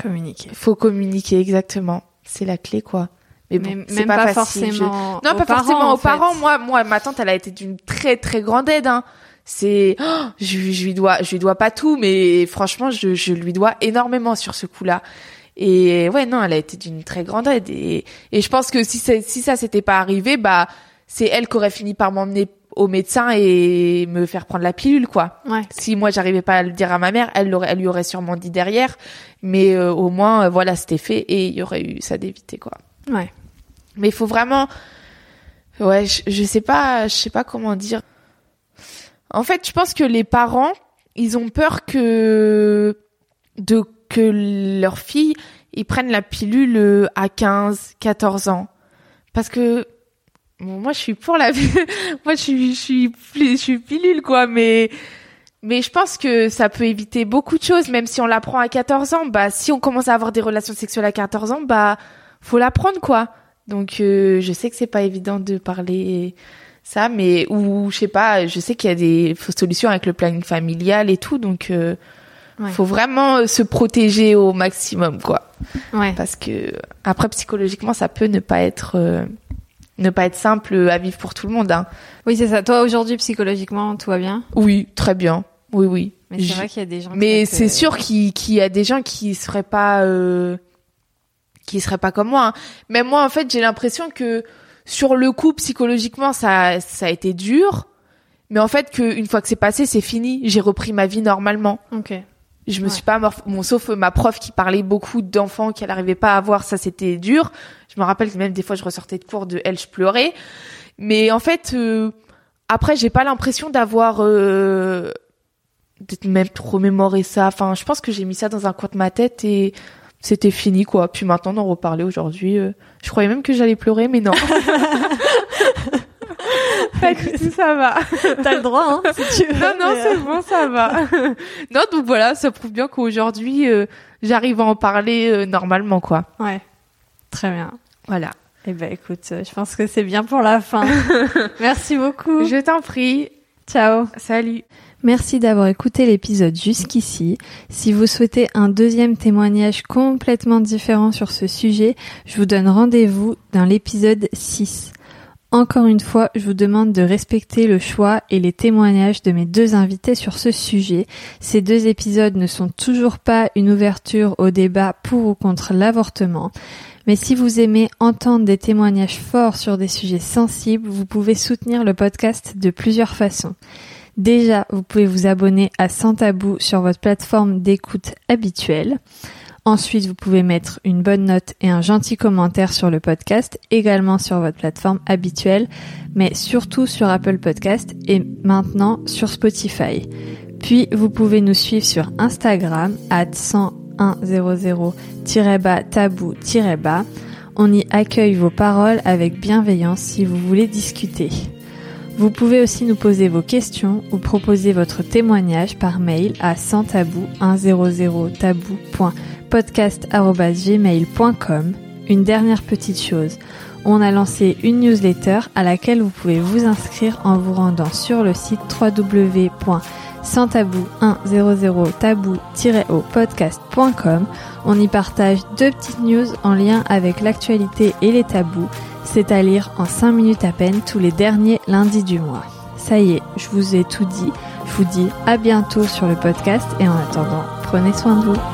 communiquer. Faut communiquer exactement. C'est la clé quoi. Mais, bon, même pas, forcément. Non, pas forcément aux parents. Moi, moi, ma tante, elle a été d'une très très grande aide. Hein. C'est, oh, je, je lui dois, je lui dois pas tout, mais franchement, je, je lui dois énormément sur ce coup-là. Et ouais, non, elle a été d'une très grande aide. Et, et je pense que si, si ça s'était pas arrivé, bah, c'est elle qui aurait fini par m'emmener au médecin et me faire prendre la pilule, quoi. Ouais. Si moi j'arrivais pas à le dire à ma mère, elle l'aurait, elle lui aurait sûrement dit derrière. Mais euh, au moins, euh, voilà, c'était fait et il y aurait eu ça d'éviter, quoi. Ouais. Mais il faut vraiment, ouais, je, je sais pas, je sais pas comment dire. En fait, je pense que les parents, ils ont peur que de que leur fille, ils prennent la pilule euh, à 15, 14 ans. Parce que bon, moi je suis pour la moi je suis je suis je suis pilule quoi mais mais je pense que ça peut éviter beaucoup de choses même si on l'apprend à 14 ans bah si on commence à avoir des relations sexuelles à 14 ans bah faut l'apprendre quoi. Donc euh, je sais que c'est pas évident de parler ça mais ou je sais pas, je sais qu'il y a des solutions avec le planning familial et tout donc euh, Ouais. Faut vraiment euh, se protéger au maximum, quoi. Ouais. Parce que après psychologiquement, ça peut ne pas être euh, ne pas être simple à vivre pour tout le monde. Hein. Oui, c'est ça. Toi aujourd'hui psychologiquement, tout va bien? Oui, très bien. Oui, oui. Mais c'est vrai qu'il y a des gens. Mais c'est sûr qu'il y a des gens qui seraient pas euh, qui seraient pas comme moi. Hein. Même moi, en fait, j'ai l'impression que sur le coup psychologiquement, ça ça a été dur. Mais en fait, qu'une fois que c'est passé, c'est fini. J'ai repris ma vie normalement. Ok. Je me suis pas morf... bon sauf ma prof qui parlait beaucoup d'enfants qu'elle n'arrivait pas à avoir, ça c'était dur. Je me rappelle que même des fois je ressortais de cours de elle, je pleurais. Mais en fait euh, après j'ai pas l'impression d'avoir euh, d'être même trop mémoré ça. Enfin, je pense que j'ai mis ça dans un coin de ma tête et c'était fini quoi. Puis maintenant d'en reparler aujourd'hui, euh... je croyais même que j'allais pleurer mais non. Pas du tout, ça va. T'as le droit, hein, si tu veux. Non, non, c'est bon, ça va. non, donc voilà, ça prouve bien qu'aujourd'hui, euh, j'arrive à en parler euh, normalement, quoi. Ouais. Très bien. Voilà. Eh ben, écoute, je pense que c'est bien pour la fin. Merci beaucoup. Je t'en prie. Ciao. Salut. Merci d'avoir écouté l'épisode jusqu'ici. Si vous souhaitez un deuxième témoignage complètement différent sur ce sujet, je vous donne rendez-vous dans l'épisode 6. Encore une fois, je vous demande de respecter le choix et les témoignages de mes deux invités sur ce sujet. Ces deux épisodes ne sont toujours pas une ouverture au débat pour ou contre l'avortement. Mais si vous aimez entendre des témoignages forts sur des sujets sensibles, vous pouvez soutenir le podcast de plusieurs façons. Déjà, vous pouvez vous abonner à Sans Tabou sur votre plateforme d'écoute habituelle. Ensuite, vous pouvez mettre une bonne note et un gentil commentaire sur le podcast, également sur votre plateforme habituelle, mais surtout sur Apple Podcast et maintenant sur Spotify. Puis, vous pouvez nous suivre sur Instagram, at 100-tabou-bas. On y accueille vos paroles avec bienveillance si vous voulez discuter. Vous pouvez aussi nous poser vos questions ou proposer votre témoignage par mail à sans tabou 100 tabou.podcast@gmail.com. Une dernière petite chose, on a lancé une newsletter à laquelle vous pouvez vous inscrire en vous rendant sur le site www.sanstabou100tabou-au-podcast.com. On y partage deux petites news en lien avec l'actualité et les tabous c'est à lire en 5 minutes à peine tous les derniers lundis du mois. Ça y est, je vous ai tout dit. Je vous dis à bientôt sur le podcast et en attendant, prenez soin de vous.